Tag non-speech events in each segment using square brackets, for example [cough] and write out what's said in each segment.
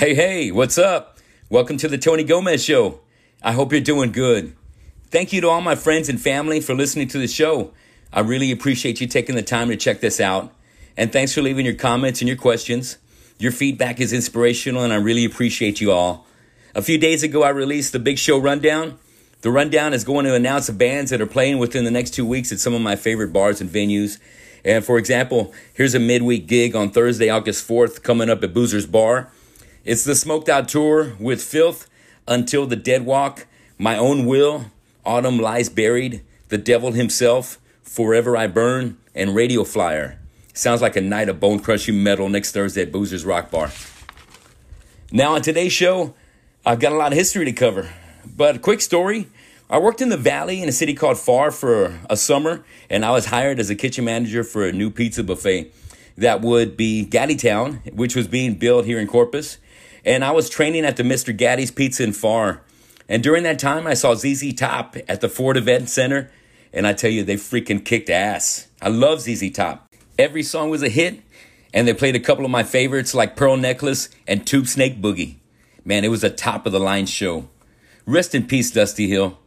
Hey, hey, what's up? Welcome to the Tony Gomez Show. I hope you're doing good. Thank you to all my friends and family for listening to the show. I really appreciate you taking the time to check this out. And thanks for leaving your comments and your questions. Your feedback is inspirational, and I really appreciate you all. A few days ago, I released the Big Show Rundown. The Rundown is going to announce the bands that are playing within the next two weeks at some of my favorite bars and venues. And for example, here's a midweek gig on Thursday, August 4th, coming up at Boozer's Bar. It's the Smoked Out Tour with Filth, Until the Dead Walk, My Own Will, Autumn Lies Buried, The Devil Himself, Forever I Burn, and Radio Flyer. Sounds like a night of bone crushing metal next Thursday at Boozer's Rock Bar. Now, on today's show, I've got a lot of history to cover. But, quick story. I worked in the valley in a city called Pharr for a summer, and I was hired as a kitchen manager for a new pizza buffet that would be Gatti Town, which was being built here in Corpus and I was training at the Mr. Gatti's Pizza in Pharr. And during that time, I saw ZZ Top at the Ford Event Center, and I tell you, they freaking kicked ass. I love ZZ Top. Every song was a hit, and they played a couple of my favorites like Pearl Necklace and Tube Snake Boogie. Man, it was a top of the line show. Rest in peace, Dusty Hill.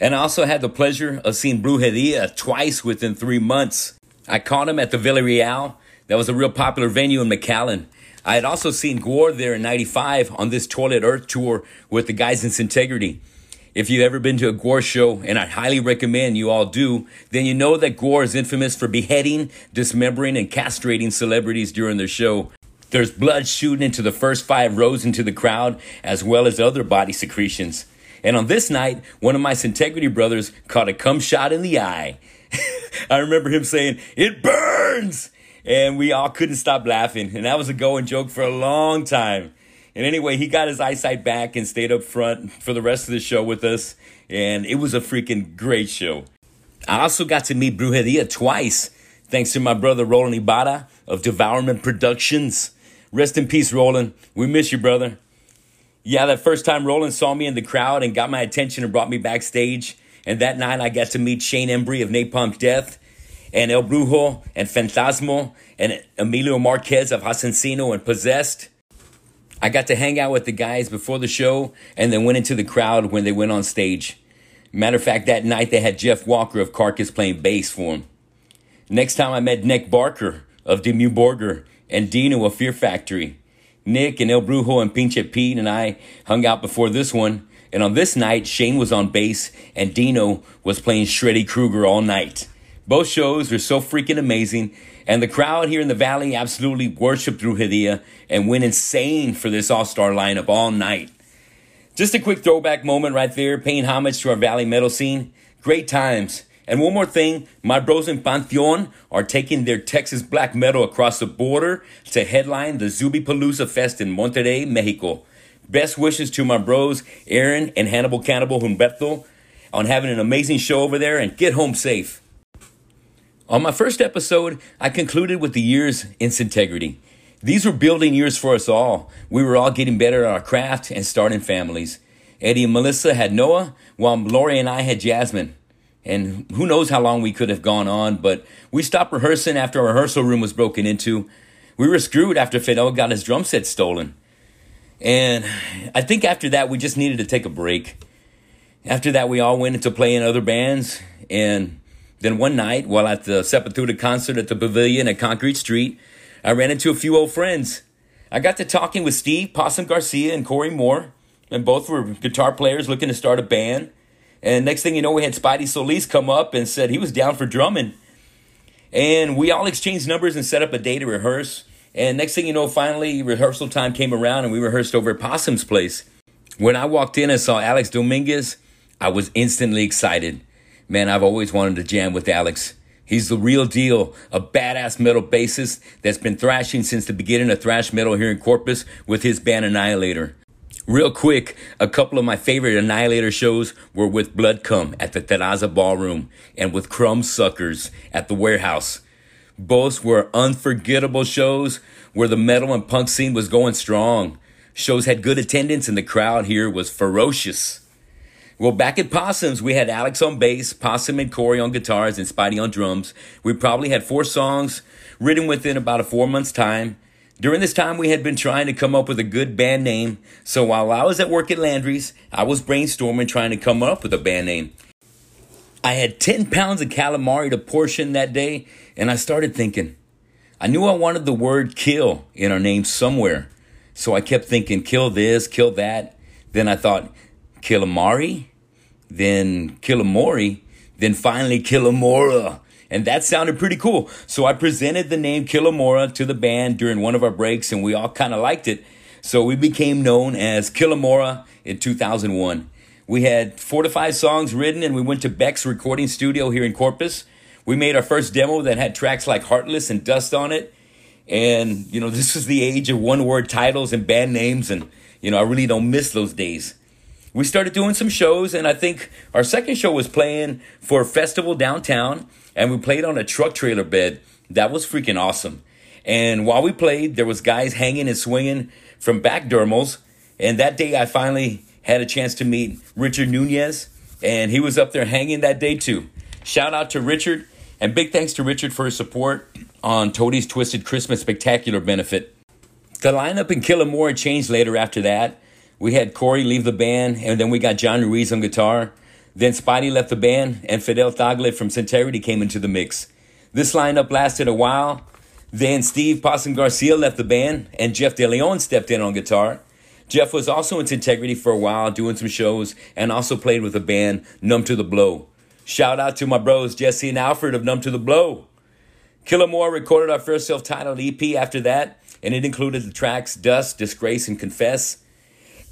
And I also had the pleasure of seeing Brujeria twice within three months. I caught him at the Villarreal. That was a real popular venue in McAllen. I had also seen GWAR there in 95 on this Toilet Earth tour with the guys in Integrity. If you've ever been to a GWAR show, and I highly recommend you all do, then you know that GWAR is infamous for beheading, dismembering, and castrating celebrities during their show. There's blood shooting into the first five rows into the crowd, as well as other body secretions. And on this night, one of my Integrity brothers caught a cum shot in the eye. [laughs] I remember him saying, It burns! And we all couldn't stop laughing. And that was a going joke for a long time. And anyway, he got his eyesight back and stayed up front for the rest of the show with us. And it was a freaking great show. I also got to meet Brujeria twice, thanks to my brother Roland Ibarra of Devourment Productions. Rest in peace, Roland. We miss you, brother. Yeah, that first time Roland saw me in the crowd and got my attention and brought me backstage. And that night I got to meet Shane Embury of Napalm Death and El Brujo and Fantasmo and Emilio Marquez of Asesino and Possessed. I got to hang out with the guys before the show and then went into the crowd when they went on stage. Matter of fact, that night they had Jeff Walker of Carcass playing bass for them. Next time I met Nick Barker of Dimmu Borgir and Dino of Fear Factory. Nick and El Brujo and Pinche Pete and I hung out before this one. And on this night, Shane was on bass and Dino was playing Shreddy Krueger all night. Both shows were so freaking amazing, and the crowd here in the Valley absolutely worshiped Brujeria and went insane for this all star lineup all night. Just a quick throwback moment right there, paying homage to our Valley metal scene. Great times. And one more thing, my bros in Pantheon are taking their Texas black metal across the border to headline the Zubipalooza Fest in Monterrey, Mexico. Best wishes to my bros, Aaron and Hannibal Cannibal Humberto, on having an amazing show over there and get home safe. On my first episode, I concluded with the years in integrity. These were building years for us all. We were all getting better at our craft and starting families. Eddie and Melissa had Noah, while Lori and I had Jasmine. And who knows how long we could have gone on, but we stopped rehearsing after our rehearsal room was broken into. We were screwed after Fidel got his drum set stolen. And I think after that, we just needed to take a break. After that, we all went into playing other bands, and then one night, while at the Sepultura concert at the Pavilion at Concrete Street, I ran into a few old friends. I got to talking with Steve Possum Garcia and Corey Moore, and both were guitar players looking to start a band. And next thing you know, we had Spidey Solis come up and said he was down for drumming. And we all exchanged numbers and set up a day to rehearse. And next thing you know, finally, rehearsal time came around and we rehearsed over at Possum's place. When I walked in and saw Alex Dominguez, I was instantly excited. Man, I've always wanted to jam with Alex. He's the real deal, a badass metal bassist that's been thrashing since the beginning of thrash metal here in Corpus with his band Annihilator. Real quick, a couple of my favorite Annihilator shows were with Blood Cum at the Terraza Ballroom and with Crumb Suckers at the Warehouse. Both were unforgettable shows where the metal and punk scene was going strong. Shows had good attendance and the crowd here was ferocious. Well, back at Possums, we had Alex on bass, Possum and Corey on guitars, and Spidey on drums. We probably had four songs written within about a four months' time. During this time, we had been trying to come up with a good band name. So while I was at work at Landry's, I was brainstorming trying to come up with a band name. I had 10 pounds of calamari to portion that day, and I started thinking. I knew I wanted the word kill in our name somewhere. So I kept thinking, kill this, kill that. Then I thought, Killamari, then Killamori, then finally Killamora. And that sounded pretty cool. So I presented the name Killamora to the band during one of our breaks, and we all kind of liked it. So we became known as Killamora in 2001. We had four to five songs written, and we went to Beck's recording studio here in Corpus. We made our first demo that had tracks like Heartless and Dust on it. And, you know, [laughs] this was the age of one word titles and band names. And, you know, I really don't miss those days. We started doing some shows, and I think our second show was playing for a festival downtown, and we played on a truck trailer bed. That was freaking awesome. And while we played, there was guys hanging and swinging from back dermals. And that day, I finally had a chance to meet Richard Nunez, and he was up there hanging that day too. Shout out to Richard, and big thanks to Richard for his support on Toadie's Twisted Christmas Spectacular benefit. The lineup in Killamora changed later after that. We had Corey leave the band, and then we got John Ruiz on guitar. Then Spidey left the band, and Fidel Tagle from Sincerity came into the mix. This lineup lasted a while. Then Steve Possum Garcia left the band, and Jeff De Leon stepped in on guitar. Jeff was also in Integrity for a while, doing some shows, and also played with the band Numb to the Blow. Shout out to my bros Jesse and Alfred of Numb to the Blow. Killamora recorded our first self titled EP after that, and it included the tracks Dust, Disgrace, and Confess.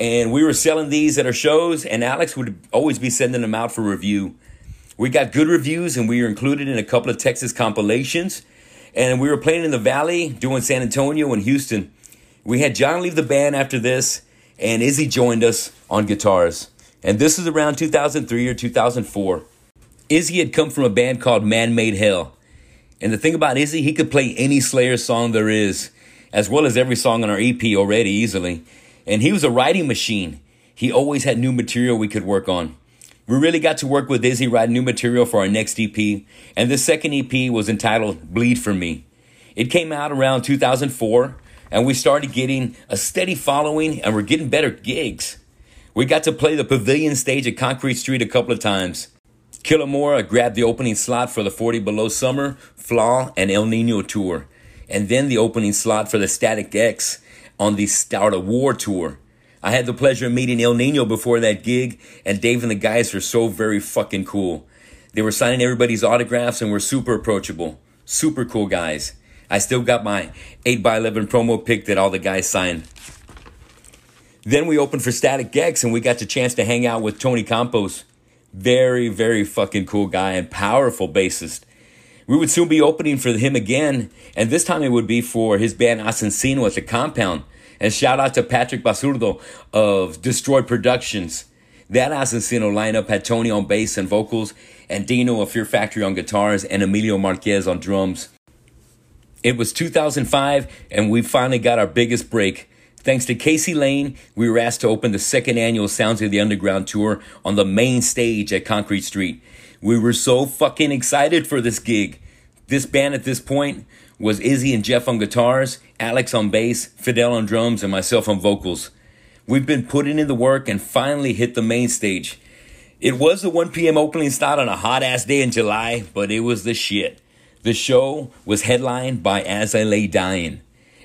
And we were selling these at our shows, and Alex would always be sending them out for review. We got good reviews, and we were included in a couple of Texas compilations. And we were playing in the Valley, doing San Antonio and Houston. We had John leave the band after this, and Izzy joined us on guitars. And this is around 2003 or 2004. Izzy had come from a band called Man Made Hell. And the thing about Izzy, he could play any Slayer song there is, as well as every song on our EP already easily. And he was a writing machine. He always had new material we could work on. We really got to work with Izzy writing new material for our next EP, and this second EP was entitled Bleed for Me. It came out around 2004, and we started getting a steady following, and we're getting better gigs. We got to play the pavilion stage at Concrete Street a couple of times. Killamora grabbed the opening slot for the 40 Below Summer, Flaw, and Ill Niño tour, and then the opening slot for the Static X on the Start a War tour. I had the pleasure of meeting Ill Niño before that gig, and Dave and the guys were so very fucking cool. They were signing everybody's autographs and were super approachable. Super cool guys. I still got my 8x11 promo pic that all the guys signed. Then we opened for Static X and we got the chance to hang out with Tony Campos. Very, very fucking cool guy and powerful bassist. We would soon be opening for him again, and this time it would be for his band Asesino at the Compound. And shout out to Patrick Basurdo of Destroy Productions. That Asesino lineup had Tony on bass and vocals, and Dino of Fear Factory on guitars, and Emilio Marquez on drums. It was 2005, and we finally got our biggest break Thanks to Casey Lane, we were asked to open the second annual Sounds of the Underground tour on the main stage at Concrete Street. We were so fucking excited for this gig. This band at this point was Izzy and Jeff on guitars, Alex on bass, Fidel on drums, and myself on vocals. We've been putting in the work and finally hit the main stage. It was the 1 p.m. opening slot on a hot ass day in July, but it was the shit. The show was headlined by As I Lay Dying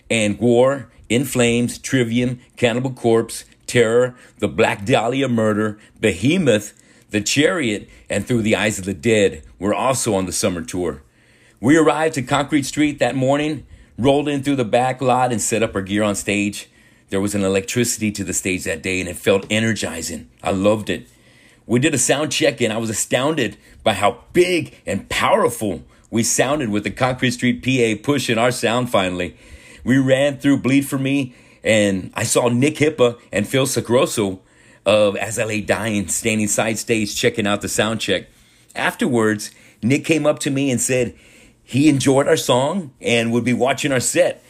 and War in Flames, Trivium, Cannibal Corpse, Terror, The Black Dahlia Murder, Behemoth, The Chariot, and Through the Eyes of the Dead were also on the summer tour. We arrived at Concrete Street that morning, rolled in through the back lot, and set up our gear on stage. There was an electricity to the stage that day, and it felt energizing. I loved it. We did a sound check, and I was astounded by how big and powerful we sounded with the Concrete Street PA pushing our sound finally. We ran through Bleed for Me, and I saw Nick Hipa and Phil Sgrosso of As I Lay Dying standing side stage checking out the sound check. Afterwards, Nick came up to me and said he enjoyed our song and would be watching our set.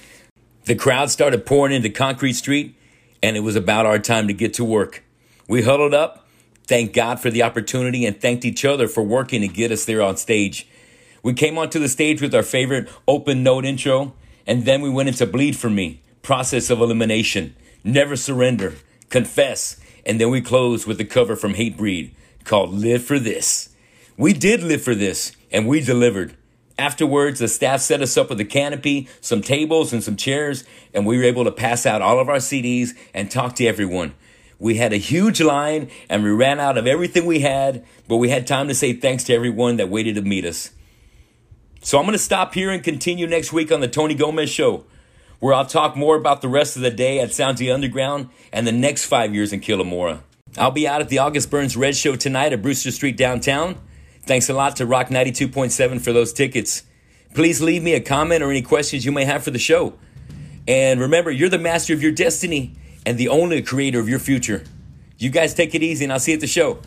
The crowd started pouring into Concrete Street, and it was about our time to get to work. We huddled up, thanked God for the opportunity, and thanked each other for working to get us there on stage. We came onto the stage with our favorite open note intro And then we went into Bleed for Me, Process of Elimination, Never Surrender, Confess, and then we closed with the cover from Hatebreed called Live for This. We did live for this, and we delivered. Afterwards, the staff set us up with a canopy, some tables, and some chairs, and we were able to pass out all of our CDs and talk to everyone. We had a huge line and we ran out of everything we had, but we had time to say thanks to everyone that waited to meet us. So I'm going to stop here and continue next week on the Tony Gomez Show, where I'll talk more about the rest of the day at Sounds the Underground and the next five years in Killamora. I'll be out at the August Burns Red Show tonight at Brewster Street downtown. Thanks a lot to Rock 92.7 for those tickets. Please leave me a comment or any questions you may have for the show. And remember, you're the master of your destiny and the only creator of your future. You guys take it easy, and I'll see you at the show.